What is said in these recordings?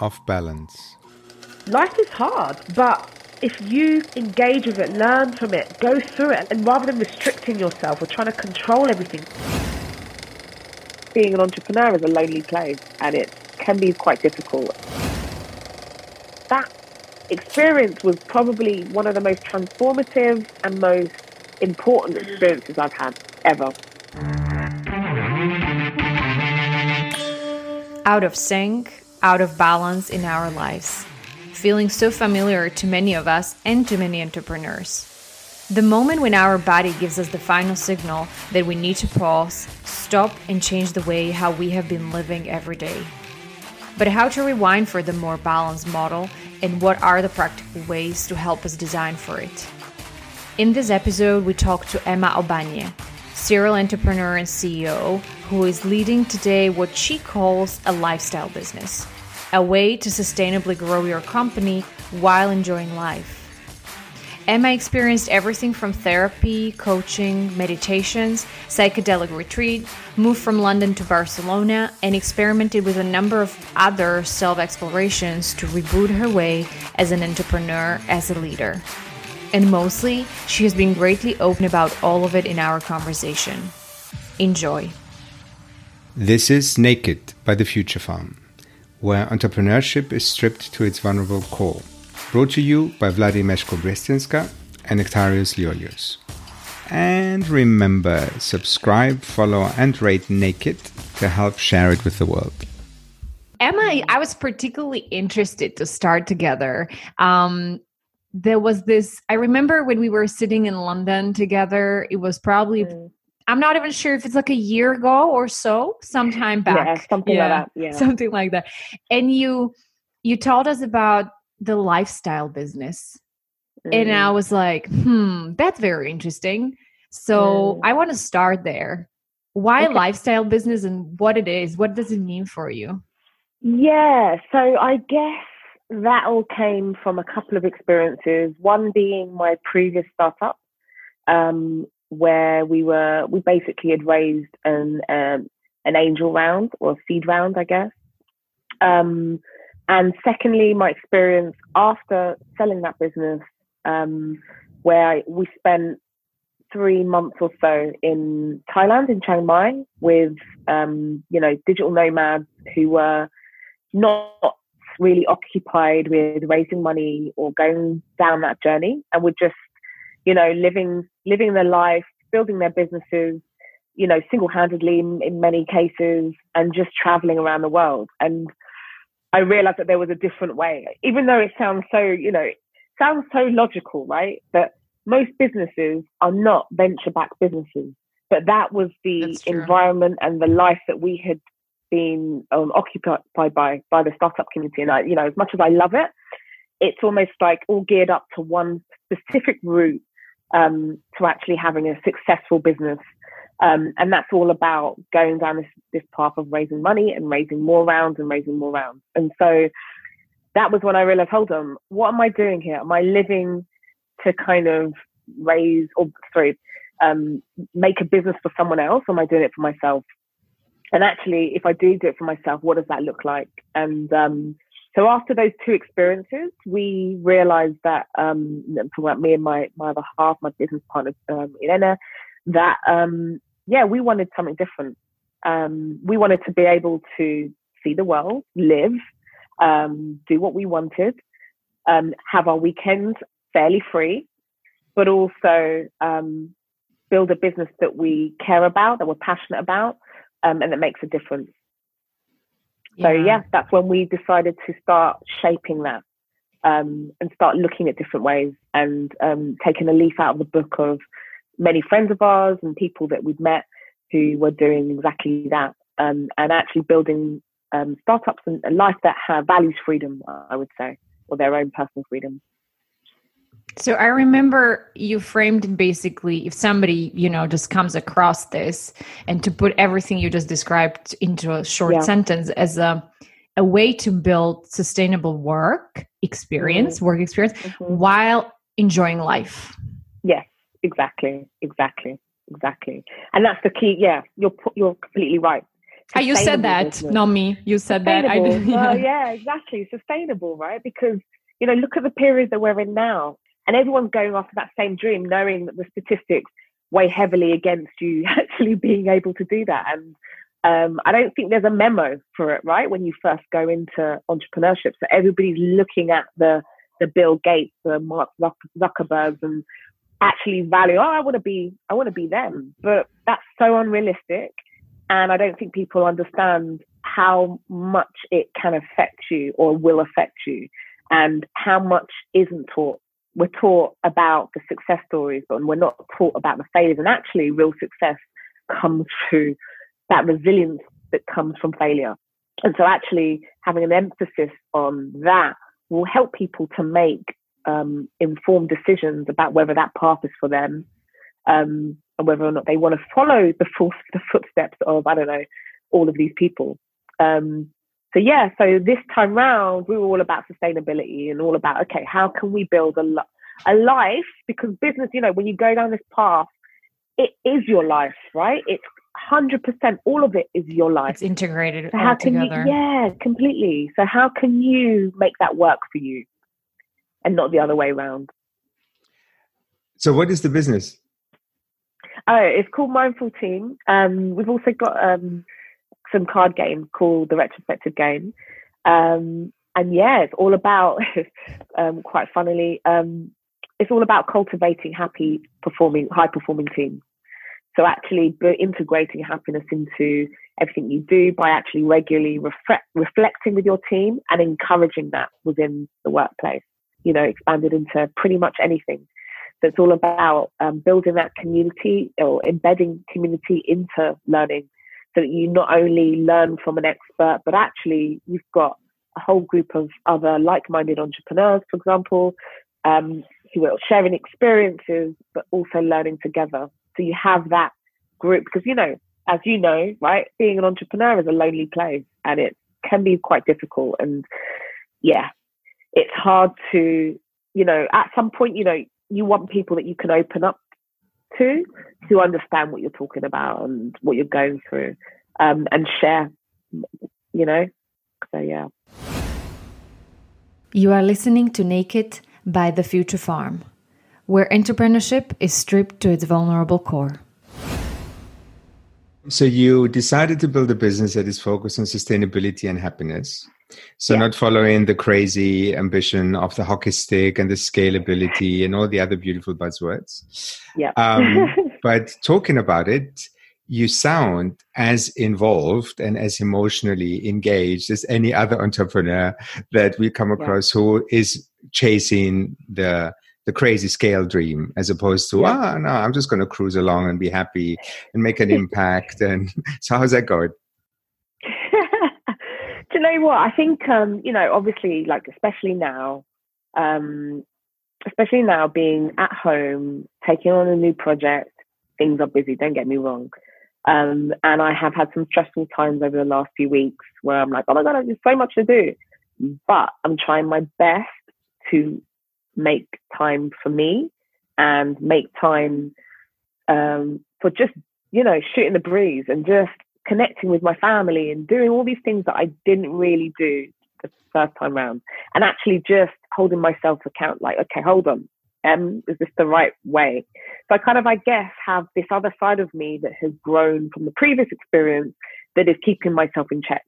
of balance. Life is hard, but if you engage with it, learn from it, go through it, and rather than restricting yourself or trying to control everything, being an entrepreneur is a lonely place and it can be quite difficult. That experience was probably one of the most transformative and most important experiences I've had ever. Out of sync, out of balance in our lives, feeling so familiar to many of us and to many entrepreneurs. The moment when our body gives us the final signal that we need to pause, stop, and change the way how we have been living every day. But how to rewind for the more balanced model and what are the practical ways to help us design for it? In this episode, we talk to Emma Obanye, serial entrepreneur and CEO, who is leading today what she calls a lifestyle business, a way to sustainably grow your company while enjoying life. Emma experienced everything from therapy, coaching, meditations, psychedelic retreat, moved from London to Barcelona, and experimented with a number of other self explorations to reboot her way as an entrepreneur, as a leader. And mostly, she has been greatly open about all of it in our conversation. Enjoy. This is Naked by the Future Farm, where entrepreneurship is stripped to its vulnerable core Brought to you by Vladimeshko Brestinska and Nectarius Liolius. And remember, subscribe, follow, and rate Naked to help share it with the world. Emma, I was particularly interested to start together. Um, there was this, I remember when we were sitting in London together, it was probably. Mm. I'm not even sure if it's like a year ago or so, sometime back. Yeah, something yeah, like that. Yeah. Something like that. And you you told us about the lifestyle business. Mm. And I mm. was like, hmm, that's very interesting. So mm. I want to start there. Why okay. lifestyle business and what it is? What does it mean for you? Yeah, so I guess that all came from a couple of experiences. One being my previous startup, um, where we were we basically had raised an um, an angel round or a seed round, I guess. Um, and secondly, my experience after selling that business, um, where I, we spent three months or so in Thailand, in Chiang Mai, with um, you know digital nomads who were not really occupied with raising money or going down that journey, and were just you know living living their life, building their businesses, you know single-handedly in, in many cases, and just traveling around the world and I realized that there was a different way, even though it sounds so, you know, sounds so logical, right? That most businesses are not venture backed businesses, but that was the environment and the life that we had been um, occupied by by the startup community. And I, you know, as much as I love it, it's almost like all geared up to one specific route um, to actually having a successful business um, and that's all about going down this, this path of raising money and raising more rounds and raising more rounds. And so that was when I realized, hold on, what am I doing here? Am I living to kind of raise or sorry, um, make a business for someone else, or am I doing it for myself? And actually, if I do do it for myself, what does that look like? And um, so after those two experiences, we realized that um, for me and my my other half, my business partner um, Elena, that um, yeah, we wanted something different. Um, we wanted to be able to see the world, live, um, do what we wanted, um, have our weekends fairly free, but also um, build a business that we care about, that we're passionate about, um, and that makes a difference. Yeah. So yeah, that's when we decided to start shaping that um, and start looking at different ways and taking a leaf out of the book of many friends of ours and people that we've met who were doing exactly that um, and actually building um, startups and a life that have values freedom, I would say, or their own personal freedom. So I remember you framed basically if somebody, you know, just comes across this and to put everything you just described into a short yeah. sentence as a a way to build sustainable work experience, mm-hmm. work experience mm-hmm. while enjoying life. Yes. Exactly, exactly, exactly. And that's the key. Yeah, you're you're completely right. Ah, you said that, business. not me. You said that. I did. Yeah. Well, yeah, exactly. Sustainable, right? Because you know, look at the period that we're in now, and everyone's going after that same dream, knowing that the statistics weigh heavily against you actually being able to do that. And um, I don't think there's a memo for it, right? When you first go into entrepreneurship, so everybody's looking at the the Bill Gates, the Mark Zuckerbergs, and actually value. Oh, I want to be, I want to be them, but that's so unrealistic, and I don't think people understand how much it can affect you or will affect you, and how much isn't taught. We're taught about the success stories, but we're not taught about the failures. And actually, real success comes through that resilience that comes from failure. And so, actually, having an emphasis on that will help people to make um, informed decisions about whether that path is for them um, and whether or not they want to follow the, full, the footsteps of, I don't know, all of these people. Um, so, yeah, so this time round, we were all about sustainability and all about, okay, how can we build a, a life? Because business, you know, when you go down this path, it is your life, right? It's hundred percent all of it is your life. It's integrated. So how can together. you yeah, completely. So how can you make that work for you and not the other way around? So what is the business? Oh, it's called Mindful Team. Um, we've also got um, some card game called the Retrospective Game. Um, and yeah, it's all about, um, quite funnily, um, it's all about cultivating happy performing, high performing teams. So actually integrating happiness into everything you do by actually regularly reflect, reflecting with your team and encouraging that within the workplace, you know, expanded into pretty much anything. So it's all about um, building that community or embedding community into learning so that you not only learn from an expert, but actually you've got a whole group of other like-minded entrepreneurs, for example, um, who are sharing experiences, but also learning together. So you have that group because, you know, as you know, right, being an entrepreneur is a lonely place and it can be quite difficult. And yeah, it's hard to, you know, at some point, you know, you want people that you can open up to, to understand what you're talking about and what you're going through um, and share, you know. So, yeah. You are listening to Naked by The Future Farm where entrepreneurship is stripped to its vulnerable core. So you decided to build a business that is focused on sustainability and happiness. So yeah. not following the crazy ambition of the hockey stick and the scalability and all the other beautiful buzzwords. Yeah. Um, but talking about it, you sound as involved and as emotionally engaged as any other entrepreneur that we come across yeah. who is chasing the the crazy scale dream as opposed to ah no i'm just going to cruise along and be happy and make an impact. And so how's that going? Do you know what? I think um you know obviously like especially now um especially now being at home taking on a new project things are busy don't get me wrong. Um and i have had some stressful times over the last few weeks where i'm like oh my god there's so much to do. But i'm trying my best to make time for me and make time um, for just, you know, shooting the breeze and just connecting with my family and doing all these things that I didn't really do the first time round. And actually just holding myself account like, okay, hold on. Um, is this the right way? So I kind of, I guess, have this other side of me that has grown from the previous experience that is keeping myself in check.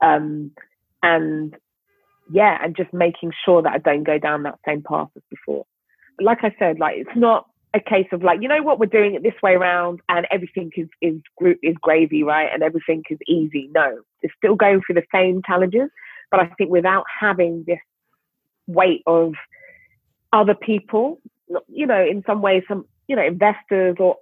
Um, and yeah, and just making sure that I don't go down that same path as before. Like I said, like it's not a case of like, you know what, we're doing it this way around and everything is is group is gravy, right? And everything is easy. No, it's still going through the same challenges, but I think without having this weight of other people, you know, in some ways, some you know, investors or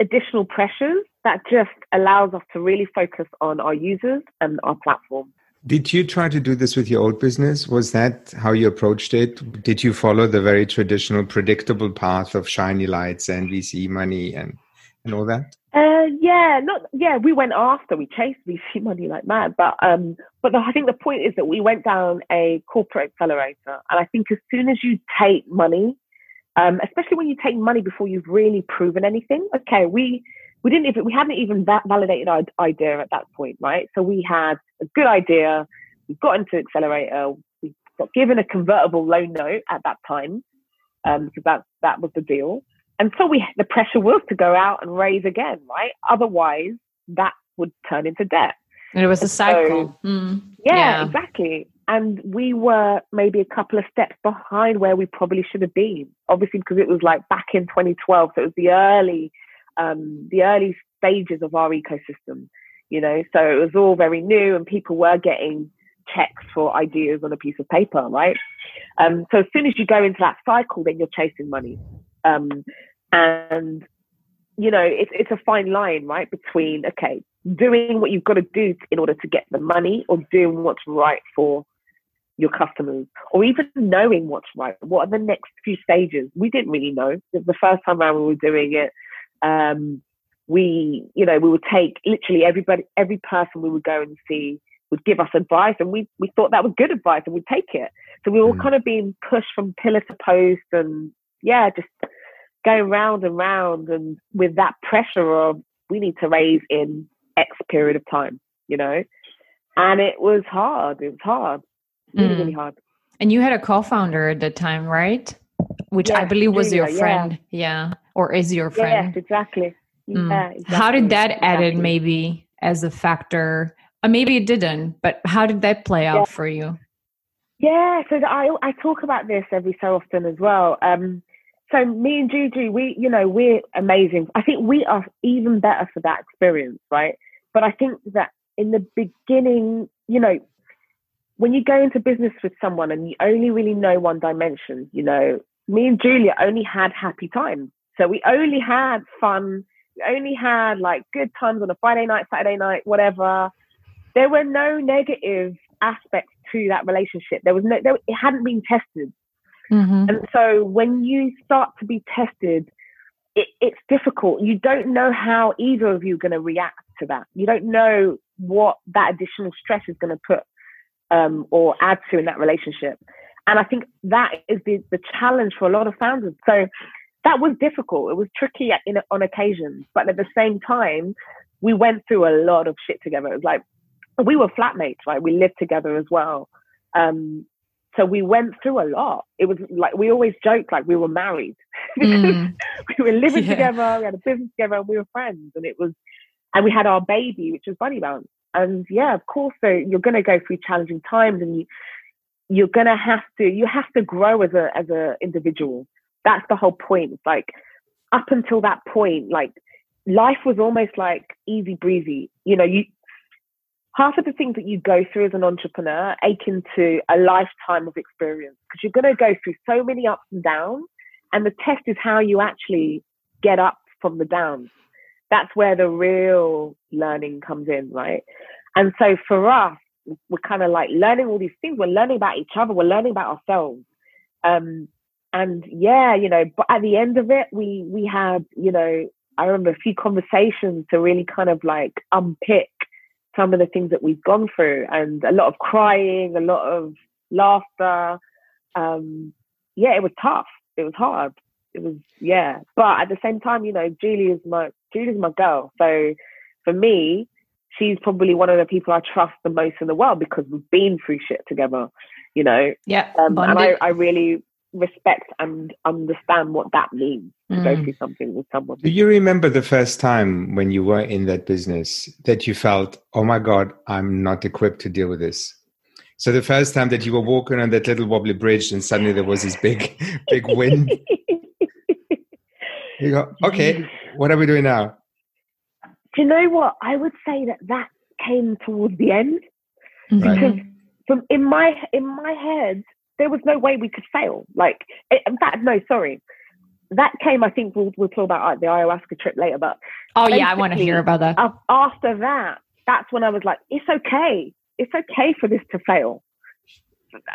additional pressures that just allows us to really focus on our users and our platform. Did you try to do this with your old business? Was that how you approached it? Did you follow the very traditional, predictable path of shiny lights and VC money and and all that? Uh, yeah, not yeah. We went after we chased VC money like mad, but um, but the, I think the point is that we went down a corporate accelerator, and I think as soon as you take money, um, especially when you take money before you've really proven anything. Okay, we we didn't even we hadn't even validated our idea at that point, right? So we had a good idea. We got into accelerator. We got given a convertible loan note at that time um, because that that was the deal. And so we the pressure was to go out and raise again, right? Otherwise, that would turn into debt. And it was a cycle. So, mm. yeah, yeah, exactly. And we were maybe a couple of steps behind where we probably should have been. Obviously, because it was like back in 2012, so it was the early um, the early stages of our ecosystem, you know, so it was all very new and people were getting checks for ideas on a piece of paper, right? Um, so as soon as you go into that cycle, then you're chasing money. Um, and, you know, it's, it's a fine line, right? Between, okay, doing what you've got to do in order to get the money or doing what's right for your customers or even knowing what's right. What are the next few stages? We didn't really know. The first time around we were doing it, um, we, you know, we would take literally everybody, every person we would go and see would give us advice, and we we thought that was good advice, and we'd take it. So we were mm. kind of being pushed from pillar to post, and yeah, just going round and round, and with that pressure of we need to raise in X period of time, you know, and it was hard. It was hard, really, mm. really hard. And you had a co-founder at the time, right? Which yes, I believe was Julia, your friend. Yeah. yeah or is your friend. Yes, exactly. Mm. Yeah, exactly. How did that exactly. add in maybe as a factor? Uh, maybe it didn't, but how did that play out yeah. for you? Yeah, so I I talk about this every so often as well. Um, so me and Juju, we you know we're amazing. I think we are even better for that experience, right? But I think that in the beginning, you know, when you go into business with someone and you only really know one dimension, you know, me and Julia only had happy times. So we only had fun. We only had like good times on a Friday night, Saturday night, whatever. There were no negative aspects to that relationship. There was no, there, it hadn't been tested. Mm-hmm. And so when you start to be tested, it, it's difficult. You don't know how either of you are going to react to that. You don't know what that additional stress is going to put um, or add to in that relationship. And I think that is the, the challenge for a lot of founders. So that was difficult. It was tricky in, on occasions, but at the same time, we went through a lot of shit together. It was like we were flatmates, right? We lived together as well. Um, so we went through a lot. It was like we always joked like we were married mm. we were living yeah. together, we had a business together, we were friends. And it was, and we had our baby, which was Bunny Bounce. And yeah, of course, so you're going to go through challenging times, and you you're going to have to you have to grow as a as a individual that's the whole point. Like up until that point, like life was almost like easy breezy. You know, you half of the things that you go through as an entrepreneur akin to a lifetime of experience because you're going to go through so many ups and downs and the test is how you actually get up from the downs that's where the real learning comes in right and so for us we're kind of like learning all these things we're learning about each other we're learning about ourselves um, and yeah, you know, but at the end of it, we we had, you know, I remember a few conversations to really kind of like unpick some of the things that we've gone through, and a lot of crying, a lot of laughter. Um, yeah, it was tough. It was hard. It was yeah, but at the same time, you know, Julie is my Julie's my girl. So for me, she's probably one of the people I trust the most in the world because we've been through shit together. You know, yeah, um, and I, I really respect and understand what that means to mm. go through something with someone. Do you remember the first time when you were in that business that you felt, oh my God, I'm not equipped to deal with this? So the first time that you were walking on that little wobbly bridge and suddenly there was this big, big wind. you go, okay, what are we doing now? Do you know what? I would say that that came towards the end right. because from in my in my head there was no way we could fail. Like, in fact, no, sorry. That came, I think we'll, we'll talk about uh, the ayahuasca trip later, but. Oh, yeah, I want to hear about that. After that, that's when I was like, it's okay. It's okay for this to fail.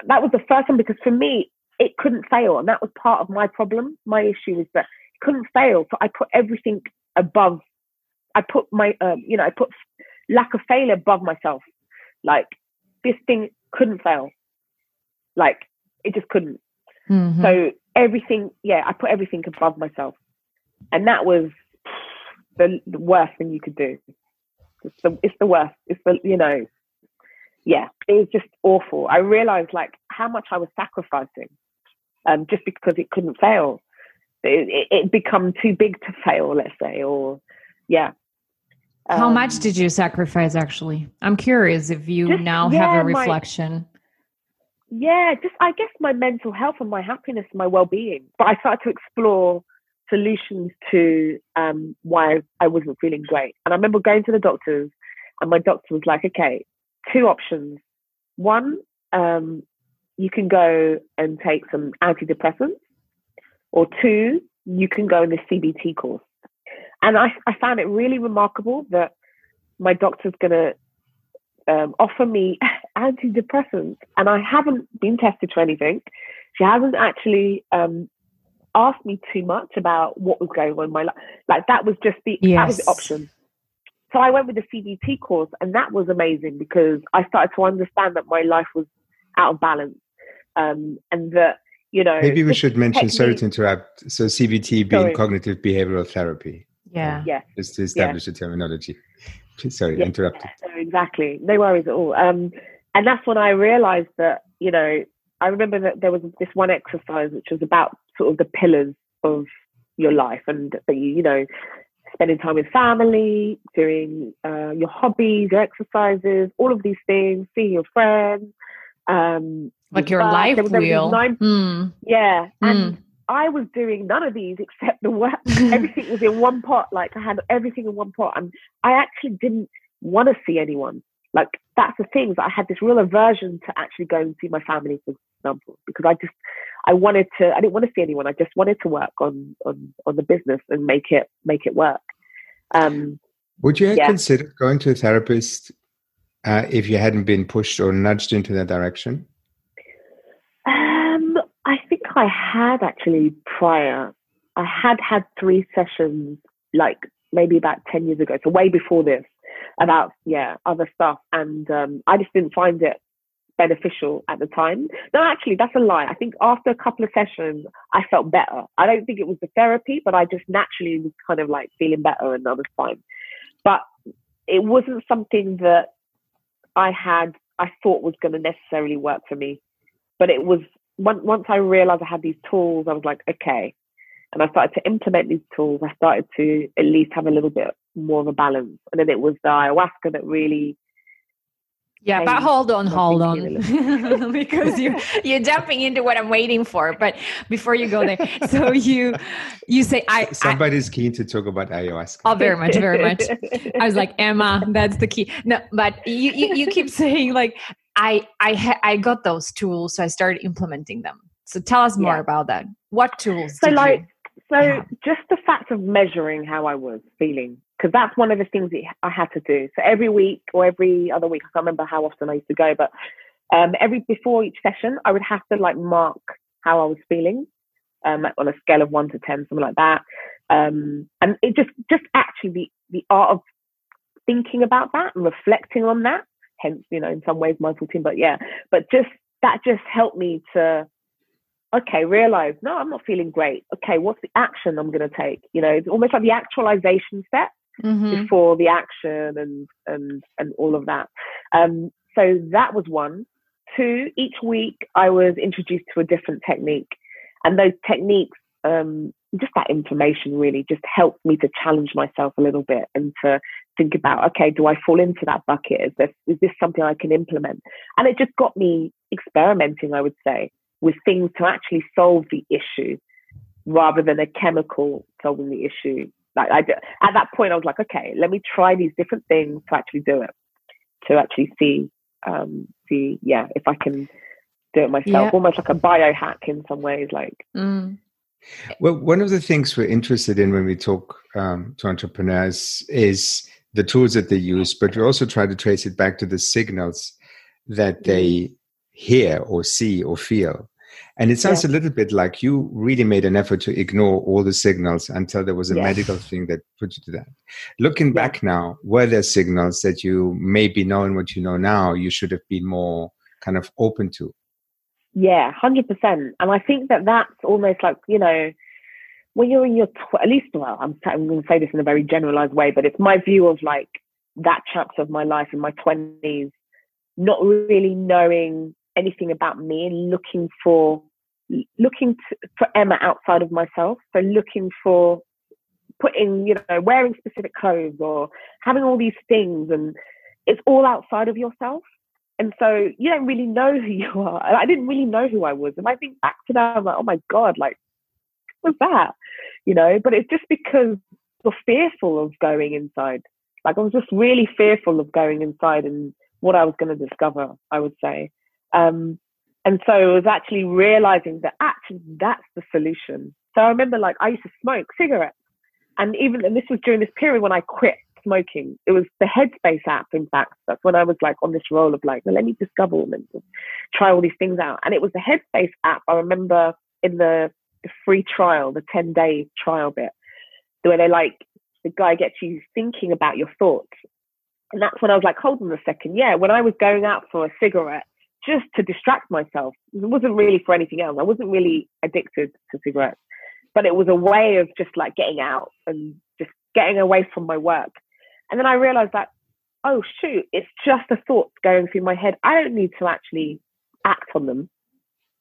That was the first one because for me, it couldn't fail. And that was part of my problem. My issue was that it couldn't fail. So I put everything above, I put my, um, you know, I put lack of failure above myself. Like, this thing couldn't fail. Like, it just couldn't. Mm-hmm. So everything, yeah, I put everything above myself. And that was the, the worst thing you could do. It's the it's the worst. It's the you know, yeah, it was just awful. I realized like how much I was sacrificing, um, just because it couldn't fail. It, it, it become too big to fail, let's say, or yeah. How much um, did you sacrifice actually? I'm curious if you just, now yeah, have a reflection. Yeah, just I guess my mental health and my happiness, my well-being. But I started to explore solutions to um, why I wasn't feeling great. And I remember going to the doctors, and my doctor was like, "Okay, two options. One, um, you can go and take some antidepressants, or two, you can go in the CBT course." And I, I found it really remarkable that my doctor's going to um, offer me antidepressants, and I haven't been tested for anything. She hasn't actually um, asked me too much about what was going on in my life. Like that was just the yes. that was the option. So I went with the CBT course, and that was amazing because I started to understand that my life was out of balance, um, and that you know. Maybe we should mention. Technique, sorry to interrupt. So CBT being sorry. cognitive behavioral therapy. Yeah. Yeah. Just to establish yeah. the terminology. Sorry, yeah. interrupted. exactly. No worries at all. Um, and that's when I realized that you know I remember that there was this one exercise which was about sort of the pillars of your life and that you, you know, spending time with family, doing uh, your hobbies, your exercises, all of these things, seeing your friends. Um, like your life there, there wheel. Nine, mm. Yeah. Mm. And I was doing none of these except the work. everything was in one pot. Like I had everything in one pot. And I actually didn't want to see anyone. Like that's the thing. I had this real aversion to actually go and see my family, for example, because I just I wanted to. I didn't want to see anyone. I just wanted to work on on on the business and make it make it work. Um, Would you yeah. consider going to a therapist uh, if you hadn't been pushed or nudged into that direction? Um, I think I had actually prior. I had had three sessions, like maybe about ten years ago, so way before this about yeah other stuff, and um, I just didn't find it beneficial at the time. No, actually, that's a lie. I think after a couple of sessions, I felt better. I don't think it was the therapy, but I just naturally was kind of like feeling better, and that was fine. But it wasn't something that I had I thought was going to necessarily work for me. But it was once I realized I had these tools, I was like, okay, and I started to implement these tools, I started to at least have a little bit more of a balance. And then it was the ayahuasca that really yeah, but hold on, hold on, because you you're jumping into what I'm waiting for. But before you go there, so you you say I somebody's I, keen to talk about ayahuasca. Oh, very much, very much. I was like Emma, that's the key. No, but you you, you keep saying like I I ha- I got those tools, so I started implementing them. So tell us more yeah. about that. What tools? So like. You- so yeah. just the fact of measuring how I was feeling, because that's one of the things that I had to do. So every week or every other week, I can't remember how often I used to go, but um, every before each session, I would have to like mark how I was feeling um, on a scale of one to ten, something like that. Um, and it just just actually the the art of thinking about that and reflecting on that. Hence, you know, in some ways, mindful team, but yeah, but just that just helped me to okay, realize, no, I'm not feeling great. Okay, what's the action I'm going to take? You know, it's almost like the actualization step mm-hmm. before the action and, and, and all of that. Um, so that was one. Two, each week I was introduced to a different technique. And those techniques, um, just that information really just helped me to challenge myself a little bit and to think about, okay, do I fall into that bucket? Is this, is this something I can implement? And it just got me experimenting, I would say with things to actually solve the issue rather than a chemical solving the issue. Like I, at that point, I was like, okay, let me try these different things to actually do it, to actually see, um, see, yeah, if I can do it myself, yeah. almost like a biohack in some ways. Like, mm. well, one of the things we're interested in when we talk um, to entrepreneurs is the tools that they use, but we also try to trace it back to the signals that they hear or see or feel. And it sounds yeah. a little bit like you really made an effort to ignore all the signals until there was a medical thing that put you to that. Looking yeah. back now, were there signals that you maybe knowing what you know now, you should have been more kind of open to? Yeah, 100%. And I think that that's almost like, you know, when you're in your tw- at least well I'm, I'm going to say this in a very generalized way but it's my view of like that chapter of my life in my 20s not really knowing anything about me and looking for looking to, for Emma outside of myself so looking for putting you know wearing specific clothes or having all these things and it's all outside of yourself and so you don't really know who you are. And I didn't really know who I was. And I think back to that, I'm like, oh my God, like, what's that? You know, but it's just because you're fearful of going inside. Like I was just really fearful of going inside and what I was going to discover, I would say. Um, and so it was actually realizing that actually that's the solution. So I remember like I used to smoke cigarettes. And even, and this was during this period when I quit smoking. It was the Headspace app, in fact. That's when I was like on this role of like, well, let me discover and try all these things out. And it was the Headspace app. I remember in the, the free trial, the 10 day trial bit, where they like, the guy gets you thinking about your thoughts. And that's when I was like, hold on a second. Yeah, when I was going out for a cigarette, just to distract myself, it wasn't really for anything else. I wasn't really addicted to cigarettes, but it was a way of just like getting out and just getting away from my work. And then I realized that, oh, shoot, it's just a thought going through my head. I don't need to actually act on them,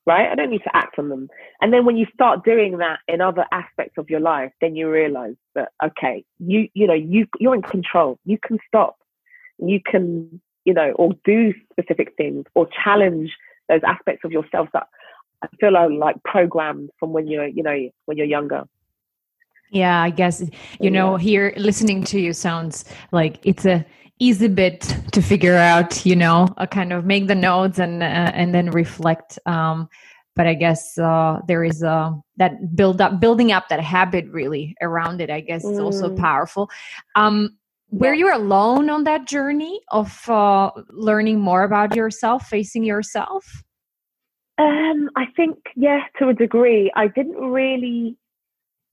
right? I don't need to act on them. And then when you start doing that in other aspects of your life, then you realize that, okay, you, you know, you, you're in control. You can stop. You can, you know, or do specific things or challenge those aspects of yourself that I feel are like programmed from when you're, you know, when you're younger. Yeah, I guess you know here listening to you sounds like it's a easy bit to figure out. You know, a kind of make the notes and uh, and then reflect. Um, but I guess uh, there is uh, that build up, building up that habit really around it. I guess is also mm. powerful. Um, were you alone on that journey of uh, learning more about yourself, facing yourself? Um, I think yes, to a degree. I didn't really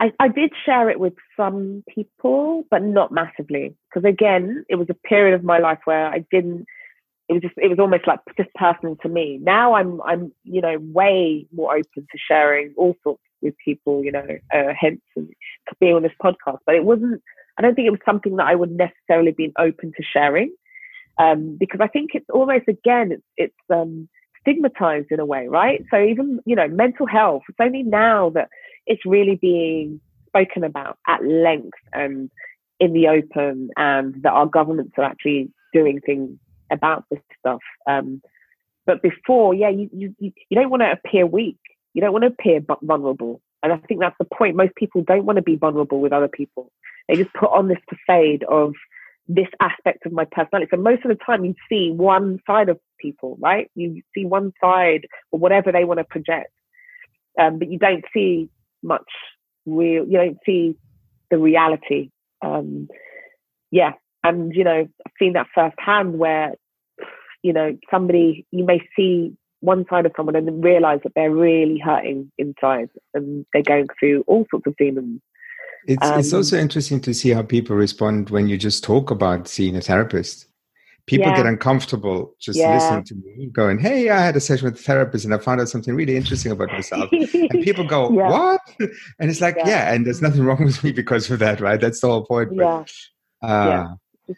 I, I did share it with some people, but not massively. Because again, it was a period of my life where I didn't. It was just. It was almost like just personal to me. Now I'm. I'm. You know, way more open to sharing all sorts with people. You know, uh, hence being on this podcast. But it wasn't. I don't think it was something that I would necessarily be open to sharing, um, because I think it's almost again. It's. It's. Um, stigmatized in a way, right? So even, you know, mental health, it's only now that it's really being spoken about at length and in the open, and that our governments are actually doing things about this stuff. Um, but before, yeah, you, you, you don't want to appear weak. You don't want to appear vulnerable. And I think that's the point. Most people don't want to be vulnerable with other people. They just put on this facade of this aspect of my personality. So most of the time you see one side of people, right? You see one side or whatever they want to project. Um, but you don't see much real, you don't see the reality. Um, yeah. And, you know, I've seen that firsthand where, you know, somebody, you may see one side of someone and then realize that they're really hurting inside and they're going through all sorts of demons. It's, um, it's also interesting to see how people respond when you just talk about seeing a therapist people yeah. get uncomfortable just yeah. listening to me going hey i had a session with a therapist and i found out something really interesting about myself and people go yeah. what and it's like yeah. and there's nothing wrong with me because of that right that's the whole point but, yeah. Uh, yeah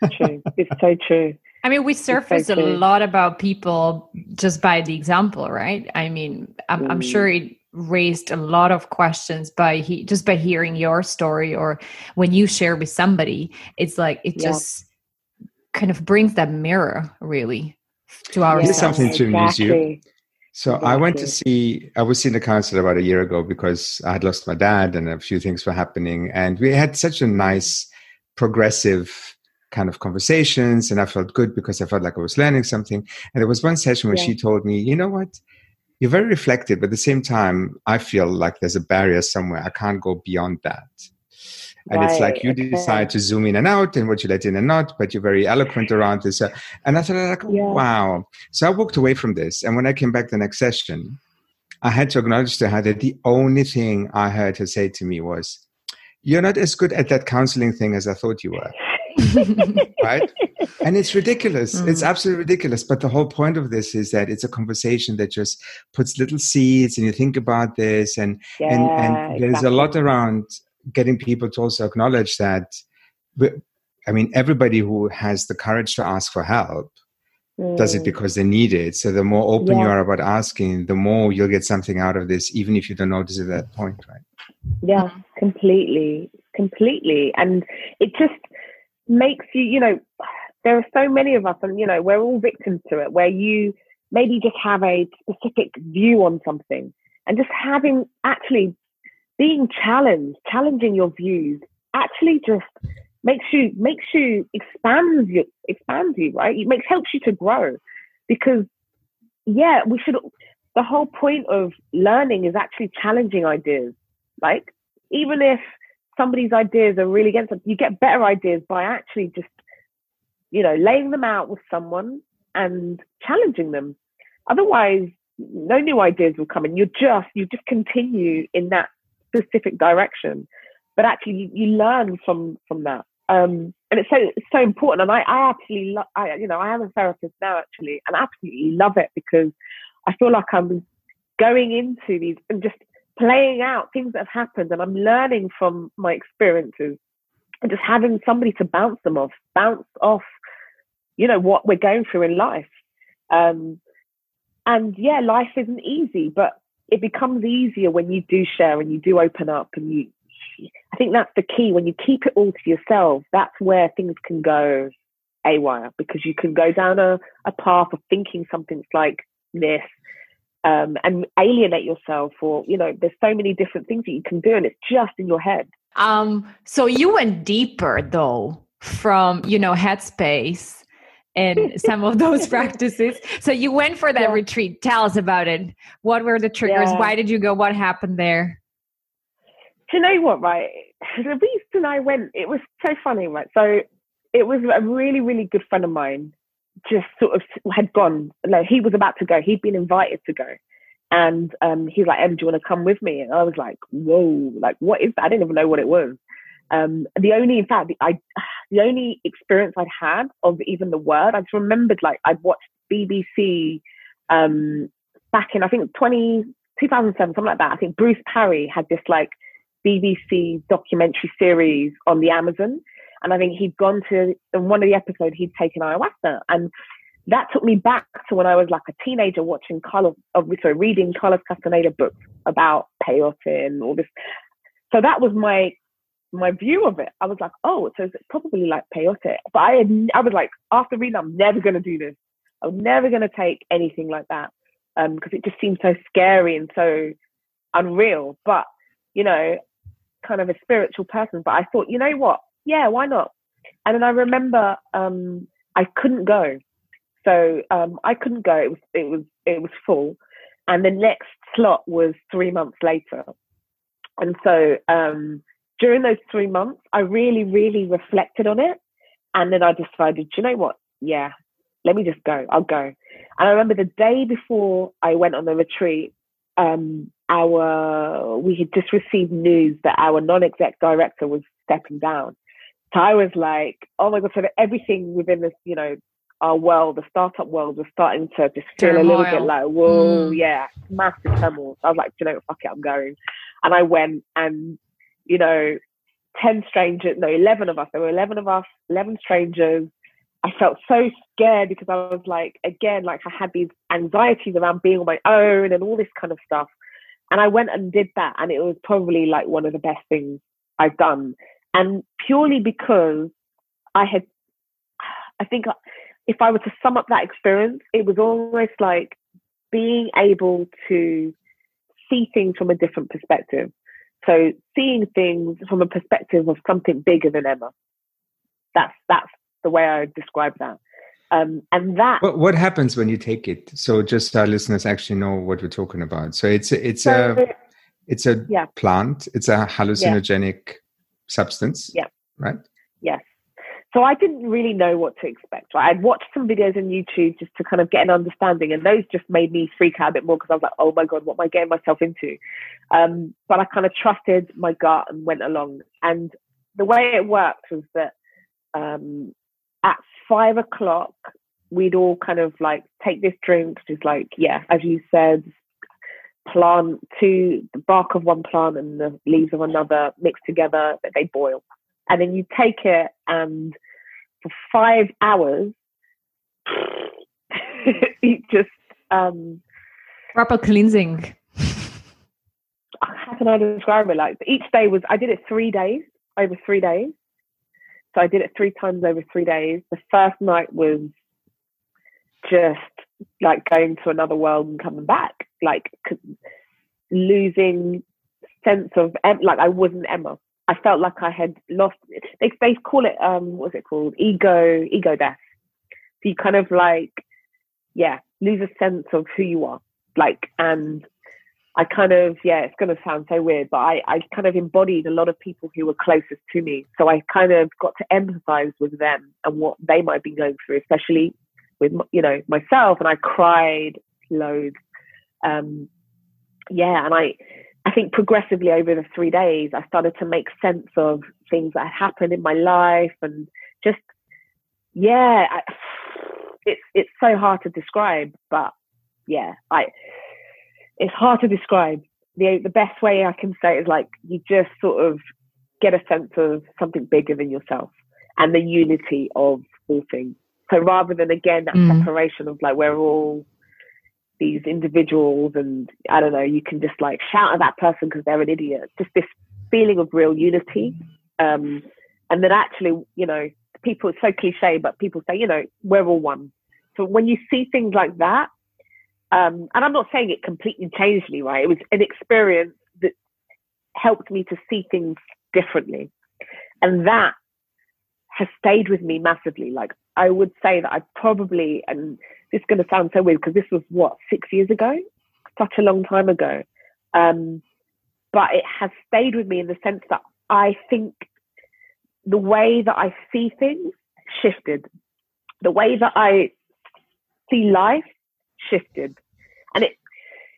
it's true it's so true I mean, we surface a lot about people just by the example, right? I mean, I'm, mm. I'm sure it raised a lot of questions by he just by hearing your story or when you share with somebody. It's like it just kind of brings that mirror really to ourselves. Here's something to amuse you. So exactly. I went to see, I was seeing the counselor about a year ago because I had lost my dad and a few things were happening. And we had such a nice, progressive kind of conversations. And I felt good because I felt like I was learning something. And there was one session where yeah. she told me, you know what? You're very reflective, but at the same time, I feel like there's a barrier somewhere. I can't go beyond that and right. it's like you okay. decide to zoom in and out and what you let in and not but you're very eloquent around this and i thought like oh, yeah. wow so i walked away from this and when i came back the next session i had to acknowledge to her that the only thing i heard her say to me was you're not as good at that counseling thing as i thought you were right? And it's ridiculous. Mm. It's absolutely ridiculous. But the whole point of this is that it's a conversation that just puts little seeds and you think about this and yeah, and, and there's exactly. a lot around getting people to also acknowledge that I mean everybody who has the courage to ask for help mm. does it mm. because they need it. So the more open yeah. you are about asking, the more you'll get something out of this, even if you don't notice it at that point, right? Yeah, completely, completely. And it just makes you, you know, there are so many of us, and you know, we're all victims to it, where you maybe just have a specific view on something, and just having actually being challenged, challenging your views, actually just makes you makes you expands you expands you right? It makes helps you to grow because yeah we should the whole point of learning is actually challenging ideas. Like even if somebody's ideas are really against them. You get better ideas by actually just you know laying them out with someone and challenging them. Otherwise no new ideas will come in. You just you just continue in that specific direction. But actually you, you learn from from that. Um, and it's so it's so important. And I, I actually, lo- I, you know, I am a therapist now actually, and absolutely love it because I feel like I'm going into these and just playing out things that have happened, and I'm learning from my experiences, and just having somebody to bounce them off, bounce off, you know, what we're going through in life. Um, and yeah, life isn't easy, but it becomes easier when you do share and you do open up and you I think that's the key. When you keep it all to yourself, that's where things can go awire because you can go down a, a path of thinking something's like this um, and alienate yourself or you know there's so many different things that you can do and it's just in your head um so you went deeper though from you know headspace and some of those practices so you went for that yeah. retreat tell us about it what were the triggers yeah. why did you go what happened there do you know what, right? The reason I went, it was so funny, right? So it was a really, really good friend of mine just sort of had gone, like he was about to go, he'd been invited to go. And um, he's like, Em, do you want to come with me? And I was like, whoa, like, what is that? I didn't even know what it was. Um, the only, in fact, the, I, the only experience I'd had of even the word, I just remembered like I'd watched BBC um, back in, I think 20, 2007, something like that. I think Bruce Parry had this like BBC documentary series on the Amazon. And I think he'd gone to, in one of the episodes, he'd taken ayahuasca. And that took me back to when I was like a teenager watching Carlos, oh, sorry, reading Carlos Castaneda books about peyote and all this. So that was my my view of it. I was like, oh, so it's probably like peyote. But I had, I was like, after reading, I'm never going to do this. I'm never going to take anything like that because um, it just seemed so scary and so unreal. But you know, kind of a spiritual person, but I thought, you know what? Yeah, why not? And then I remember um, I couldn't go, so um, I couldn't go. It was it was it was full, and the next slot was three months later, and so um, during those three months, I really really reflected on it, and then I decided, you know what? Yeah, let me just go. I'll go. And I remember the day before I went on the retreat, um, our we had just received news that our non-exec director was stepping down. So I was like, oh my god! So everything within this, you know, our world, the startup world, was starting to just feel turmoil. a little bit like, whoa, mm. yeah, massive turmoil. So I was like, you know, fuck it, I'm going. And I went, and you know, ten strangers, no, eleven of us. There were eleven of us, eleven strangers. I felt so scared because I was like, again, like I had these anxieties around being on my own and all this kind of stuff. And I went and did that, and it was probably like one of the best things I've done. And purely because I had, I think if I were to sum up that experience, it was almost like being able to see things from a different perspective. So seeing things from a perspective of something bigger than Emma. That's that's the way I would describe that. Um, and that what, what, happens when you take it so just our listeners actually know what we're talking about so it's a, it's so, a it's a yeah. plant it's a hallucinogenic yeah. Substance yeah. right? Yes. So i didn't really know what to expect right? I'd watched some videos on youtube just to kind of get an understanding and those just made me freak out a bit more because i was like oh my god what am i getting myself into? Um, but i kind of trusted my gut and went along. And the way it worked was that um, at five o'clock, we'd all kind of like take this drink, is like, yeah, as you said, plant to the bark of one plant and the leaves of another mixed together, that they boil. And then you take it and for five hours, you just um proper cleansing. How can I describe it? Like each day was I did it three days over three days. So I did it three times over three days. The first night was just like going to another world and coming back, like losing sense of like I wasn't Emma. I felt like I had lost. They they call it um what's it called ego ego death. So you kind of like yeah lose a sense of who you are like and I kind of, yeah, it's going to sound so weird, but I, I kind of embodied a lot of people who were closest to me. So I kind of got to empathize with them and what they might be going through, especially with, you know, myself. And I cried loads. Um, yeah. And I, I think progressively over the three days, I started to make sense of things that had happened in my life and just, yeah, I, it's, it's so hard to describe, but yeah, I, it's hard to describe. The the best way I can say it is like you just sort of get a sense of something bigger than yourself and the unity of all things. So rather than again that mm. separation of like we're all these individuals and I don't know, you can just like shout at that person because they're an idiot. Just this feeling of real unity. Um, and then actually, you know, people, it's so cliche, but people say, you know, we're all one. So when you see things like that, um, and I'm not saying it completely changed me, right? It was an experience that helped me to see things differently. And that has stayed with me massively. Like I would say that I probably, and this is going to sound so weird because this was what, six years ago? Such a long time ago. Um, but it has stayed with me in the sense that I think the way that I see things shifted. The way that I see life shifted. And it,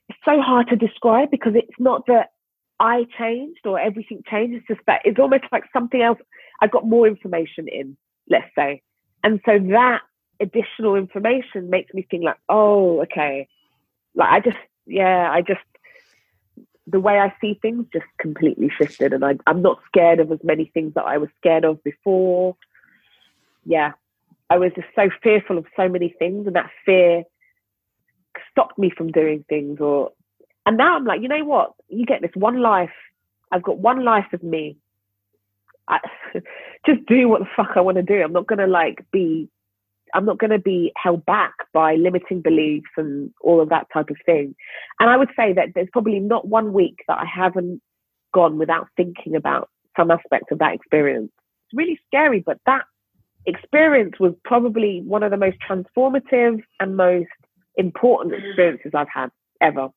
it's so hard to describe because it's not that I changed or everything changed. It's just that it's almost like something else. I got more information in, let's say. And so that additional information makes me think like, oh, okay. Like I just, yeah, I just, the way I see things just completely shifted. And I, I'm not scared of as many things that I was scared of before. Yeah. I was just so fearful of so many things. And that fear stopped me from doing things or and now I'm like, you know what? You get this one life. I've got one life of me. I, just do what the fuck I want to do. I'm not gonna like be I'm not gonna be held back by limiting beliefs and all of that type of thing. And I would say that there's probably not one week that I haven't gone without thinking about some aspect of that experience. It's really scary, but that experience was probably one of the most transformative and most important experiences I've had ever.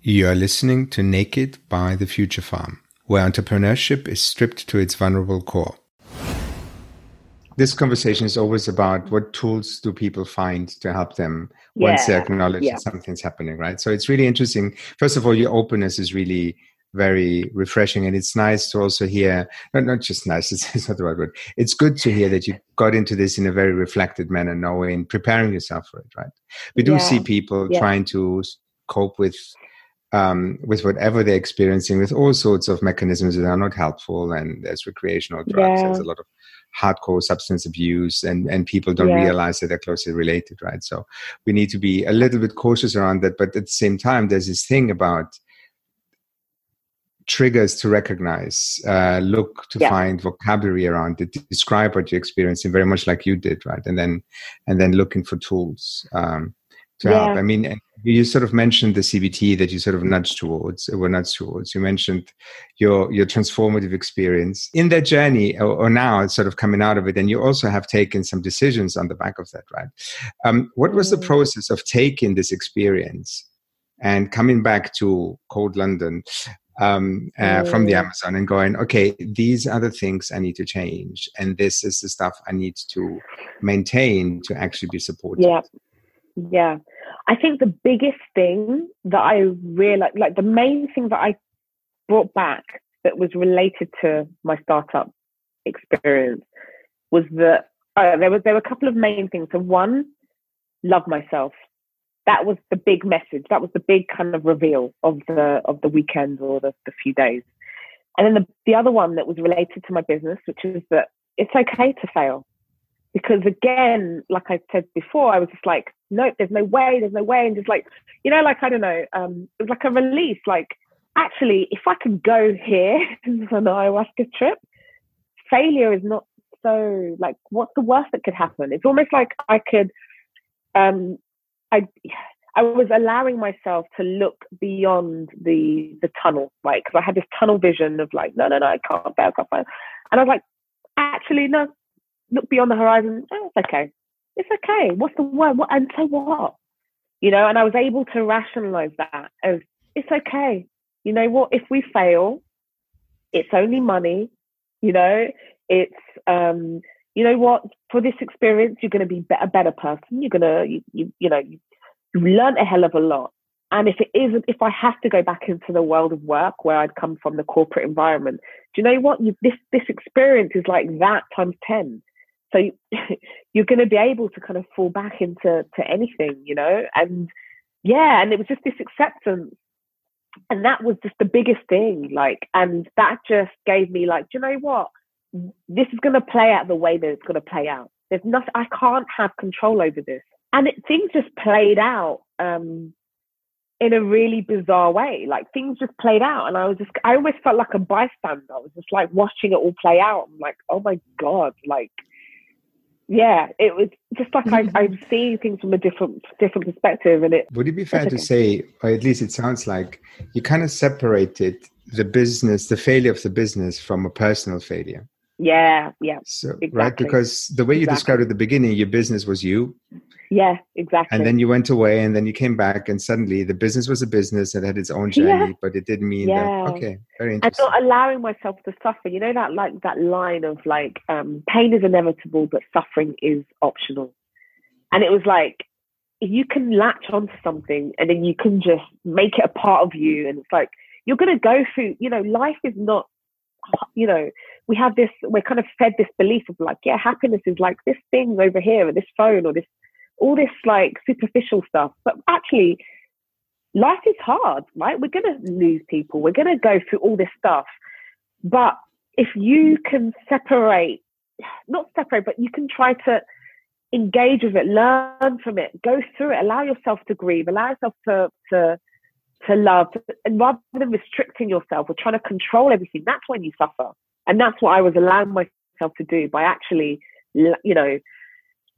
You are listening to Naked by the Future Farm, where entrepreneurship is stripped to its vulnerable core. This conversation is always about what tools do people find to help them yeah. once they acknowledge yeah. that something's happening, right? So it's really interesting. First of all, your openness is really very refreshing and it's nice to also hear not, not just nice it's, it's, not the right word it's good to hear that you got into this in a very reflected manner knowing preparing yourself for it right we do yeah. see people trying to cope with um, with whatever they're experiencing with all sorts of mechanisms that are not helpful and there's recreational drugs yeah. there's a lot of hardcore substance abuse and and people don't realize that they're closely related right so we need to be a little bit cautious around that but at the same time there's this thing about triggers to recognize, uh, look to yeah. find vocabulary around it, describe what you're experiencing, very much like you did, right? And then, and then looking for tools um, to yeah. help. I mean, you sort of mentioned the CBT that you sort of nudged towards, or nudged towards. You mentioned your your transformative experience in that journey, or, or, now it's sort of coming out of it, and you also have taken some decisions on the back of that, right? Um, what was the mm. process of taking this experience? and coming back to cold London, um, uh, from the Amazon and going, okay, these are the things I need to change, and this is the stuff I need to maintain to actually be supported. Yeah, yeah. I think the biggest thing that I realized, like the main thing that I brought back that was related to my startup experience was that uh, there was there were a couple of main things. So one, love myself. That was the big message. That was the big kind of reveal of the of the weekend or the, the few days. And then the, the other one that was related to my business, which is that it's okay to fail. Because again, like I said before, I was just like, nope, there's no way, there's no way. And just like, you know, like, I don't know, um, it was like a release. Like, actually, if I can go here for an ayahuasca trip, failure is not so like, what's the worst that could happen? It's almost like I could, um, I, I was allowing myself to look beyond the the tunnel, right? Because I had this tunnel vision of like, no, no, no, I can't fail, I can't. And I was like, actually, no, look beyond the horizon. Oh, it's okay. It's okay. What's the word? What, and so what? You know, and I was able to rationalize that it's okay. You know what? If we fail, it's only money. You know, it's um, you know what? For this experience, you're going to be a better person. You're going to, you, you, you know, you, you've learned a hell of a lot. And if it isn't, if I have to go back into the world of work where I'd come from the corporate environment, do you know what? You, this this experience is like that times ten. So you, you're going to be able to kind of fall back into to anything, you know. And yeah, and it was just this acceptance, and that was just the biggest thing. Like, and that just gave me like, do you know what? This is going to play out the way that it's going to play out. There's nothing. I can't have control over this and it, things just played out um, in a really bizarre way. Like things just played out, and I was just, I almost felt like a bystander. I was just like watching it all play out. I'm like, oh my god, like, yeah, it was just like I, I'm mm-hmm. seeing things from a different, different perspective, and it. Would it be fair to say, or at least it sounds like, you kind of separated the business, the failure of the business, from a personal failure? Yeah, yeah. So exactly. right, because the way you exactly. described at the beginning, your business was you, yeah, exactly. And then you went away and then you came back and suddenly the business was a business and had its own journey, yeah. but it didn't mean yeah. that okay, very interesting. And not allowing myself to suffer. You know that like that line of like um, pain is inevitable but suffering is optional. And it was like you can latch onto something and then you can just make it a part of you and it's like you're gonna go through, you know, life is not you know, we have this, we're kind of fed this belief of like, yeah, happiness is like this thing over here, or this phone, or this all this like superficial stuff. But actually, life is hard, right? We're going to lose people. We're going to go through all this stuff. But if you can separate, not separate, but you can try to engage with it, learn from it, go through it, allow yourself to grieve, allow yourself to, to, to love, and rather than restricting yourself or trying to control everything, that's when you suffer. And that's what I was allowing myself to do by actually, you know,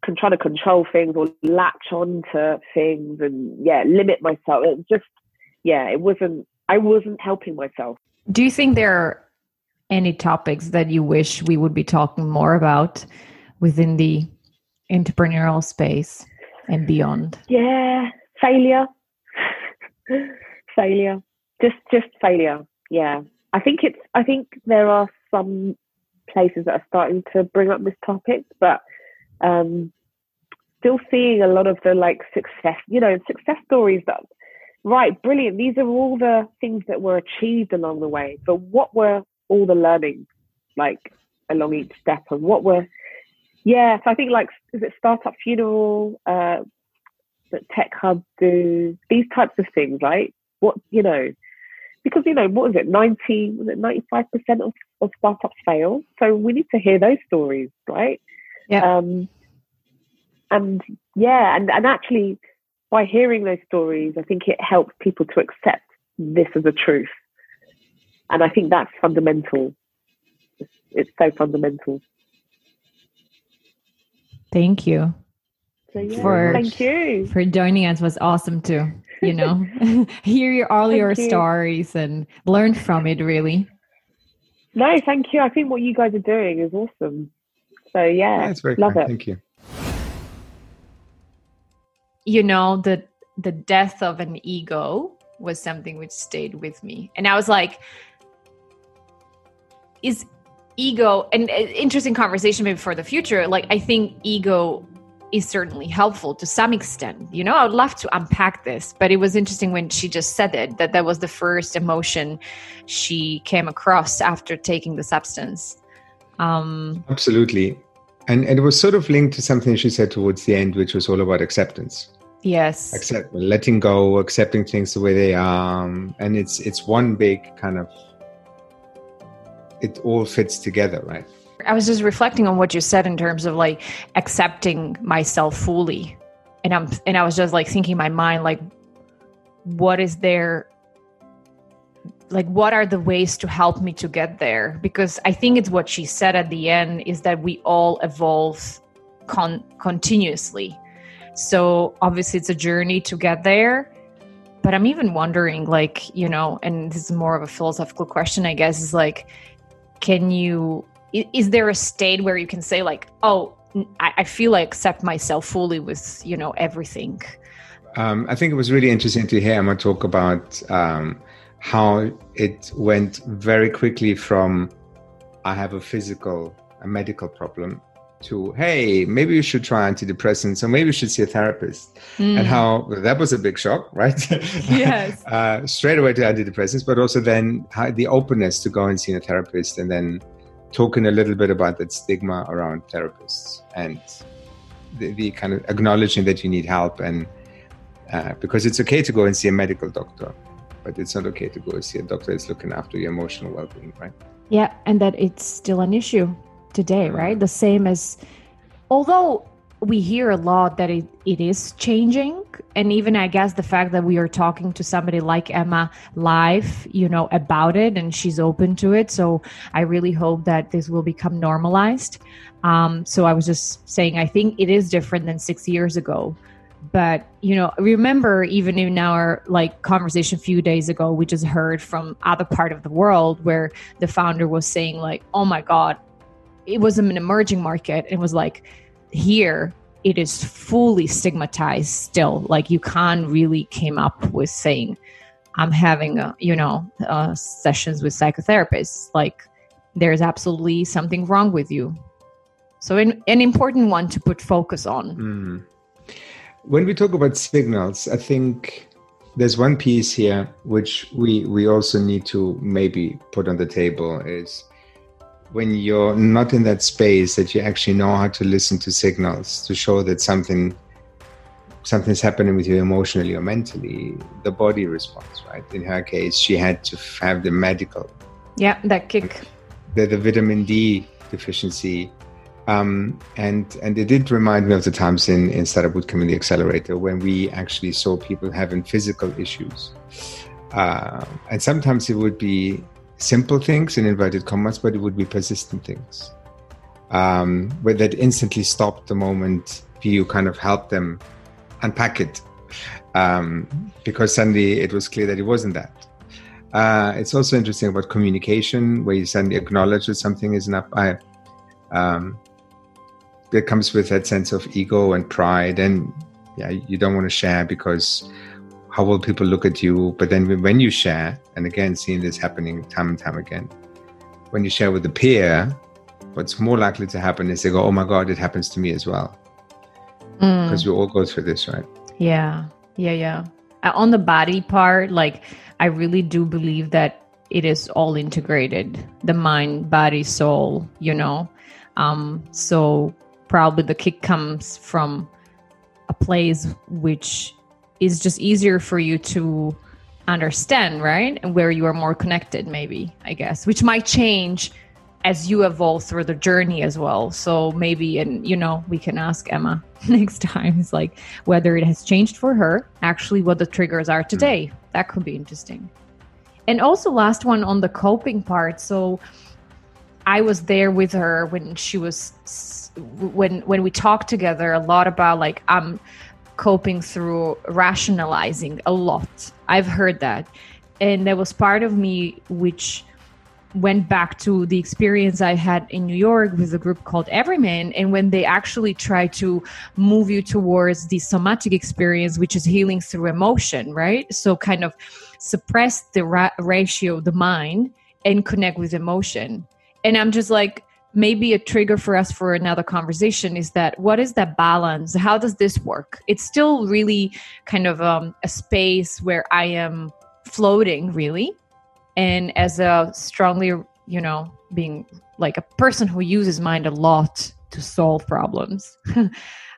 can try to control things or latch on to things and yeah, limit myself. It just yeah, it wasn't I wasn't helping myself. Do you think there are any topics that you wish we would be talking more about within the entrepreneurial space and beyond? Yeah, failure. failure. Just just failure. Yeah. I think it's I think there are some places that are starting to bring up this topic, but um, still seeing a lot of the like success, you know, success stories that, right, brilliant. These are all the things that were achieved along the way. But what were all the learnings like along each step and what were, yeah, so I think like, is it Startup Funeral, uh, that Tech Hub do, these types of things, right? What, you know, because you know what is it 90 was it 95 percent of, of startups fail so we need to hear those stories right yeah. Um, and yeah, and, and actually by hearing those stories, I think it helps people to accept this as a truth. And I think that's fundamental. It's, it's so fundamental. Thank you. So, yeah, for, thank you for joining us. It was awesome to you know hear your, all your you. stories and learn from it. Really. No, thank you. I think what you guys are doing is awesome. So yeah, yeah very love kind. it. Thank you. You know the the death of an ego was something which stayed with me, and I was like, is ego an uh, interesting conversation maybe for the future? Like I think ego is certainly helpful to some extent. You know, I would love to unpack this, but it was interesting when she just said it that that was the first emotion she came across after taking the substance Um, Absolutely. And, and it was sort of linked to something she said towards the end, which was all about acceptance. yes. Accept, letting go, accepting things the way they are, um, and it's it's one big kind of. It all fits together, right? I was just reflecting on what you said in terms of like accepting myself fully. And I'm and I was just like thinking in my mind like what is there like what are the ways to help me to get there because I think it's what she said at the end is that we all evolve con- continuously. So obviously it's a journey to get there. But I'm even wondering like, you know, and this is more of a philosophical question I guess is like can you is there a state where you can say like oh I feel i accept myself fully with you know everything Um, I think it was really interesting to hear Emma talk about um, how it went very quickly from I have a physical, a medical problem to hey, maybe you should try antidepressants or maybe you should see a therapist. And how that was a big shock, right? Yes. uh, straight away to antidepressants, but also then how, the openness to go and see a therapist and then talking a little bit about that stigma around therapists and the, the kind of acknowledging that you need help and uh, because it's okay to go and see a medical doctor, but it's not okay to go and see a doctor that's looking after your emotional well-being, right? yeah and that it's still an issue today right the same as although we hear a lot that it, it is changing. And even i guess the fact that we are talking to somebody like emma live you know about it and she's open to it. So i really hope that this will become normalized. Um, so i was just saying i think it is different than six years ago. But you know remember even in our like conversation a few days ago we just heard from other part of the world where the founder was saying like oh my god it was an emerging market. And was like here it is fully stigmatized still. Like you can't really came up with saying i'm having a, you know uh, sessions with psychotherapists. Like there's absolutely something wrong with you. So an, an important one to put focus on. Mm. When we talk about signals, I think there's one piece here which we we also need to maybe put on the table is when you're not in that space that you actually know how to listen to signals to show that something something's happening with you emotionally or mentally the body responds right in her case she had to have the medical yeah that kick the, the vitamin D deficiency. Um, and and it did remind me of the times in, in Startup Bootcamp in the Accelerator when we actually saw people having physical issues. Uh, and sometimes it would be simple things in inverted commas, but it would be persistent things. Um, where that instantly stopped the moment you kind of helped them unpack it. Um, because suddenly it was clear that it wasn't that. Uh, it's also interesting about communication, where you suddenly acknowledge that something isn't up. I, um, that comes with that sense of ego and pride, and yeah, you don't want to share because how will people look at you? But then when you share, and again, seeing this happening time and time again, when you share with a peer, what's more likely to happen is they go, "Oh my God, it happens to me as well," Mm. because we all go through this, right? Yeah, yeah, yeah. Uh, on the body part, like I really do believe that it is all integrated the mind, body, soul, you know. Um, so probably the kick comes from a place which is just easier for you to understand, right? And where you are more connected, maybe, I guess, which might change as you evolve through the journey as well. So maybe, and you know, we can ask Emma next time. It's like whether it has changed for her, actually, what the triggers are today. Mm. That could be interesting. And also, last one on the coping part. So I was there with her when she was when when we talked together a lot about like I'm coping through rationalizing a lot. I've heard that. And there was part of me which went back to the experience I had in New York with a group called Everyman. And when they actually try to move you towards the somatic experience, which is healing through emotion, right? So kind of suppress the ra- ratio, the mind, and connect with emotion. And I'm just like, maybe a trigger for us for another conversation is that what is that balance? How does this work? It's still really kind of um, a space where I am floating, really and as a strongly you know being like a person who uses mind a lot to solve problems.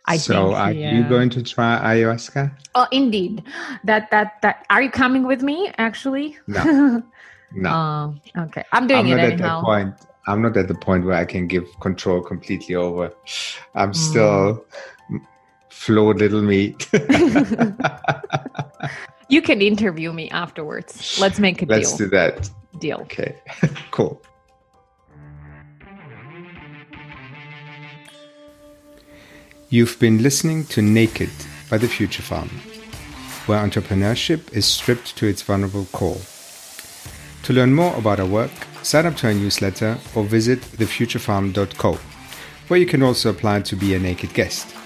I so think, are yeah. you going to try ayahuasca? Oh, indeed. That that that. Are you coming with me? Actually, No. No. Um, okay, I'm doing I'm it not at anyhow. that point. I'm not at the point where I can give control completely over. I'm Mm. still flow little meat. You can interview me afterwards. Let's make a Let's deal. do that. Deal. Okay. cool. You've been listening to Naked by The Future Farm, where entrepreneurship is stripped to its vulnerable core. To learn more about our work, sign up to our newsletter or visit thefuturefarm.co, where you can also apply to be a naked guest.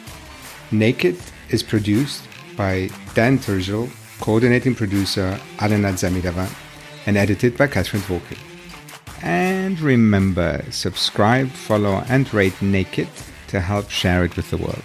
Naked is produced by Dan Turgel, coordinating producer Alena Zamidava, and edited by Catherine Volker. And remember, subscribe, follow, and rate Naked to help share it with the world.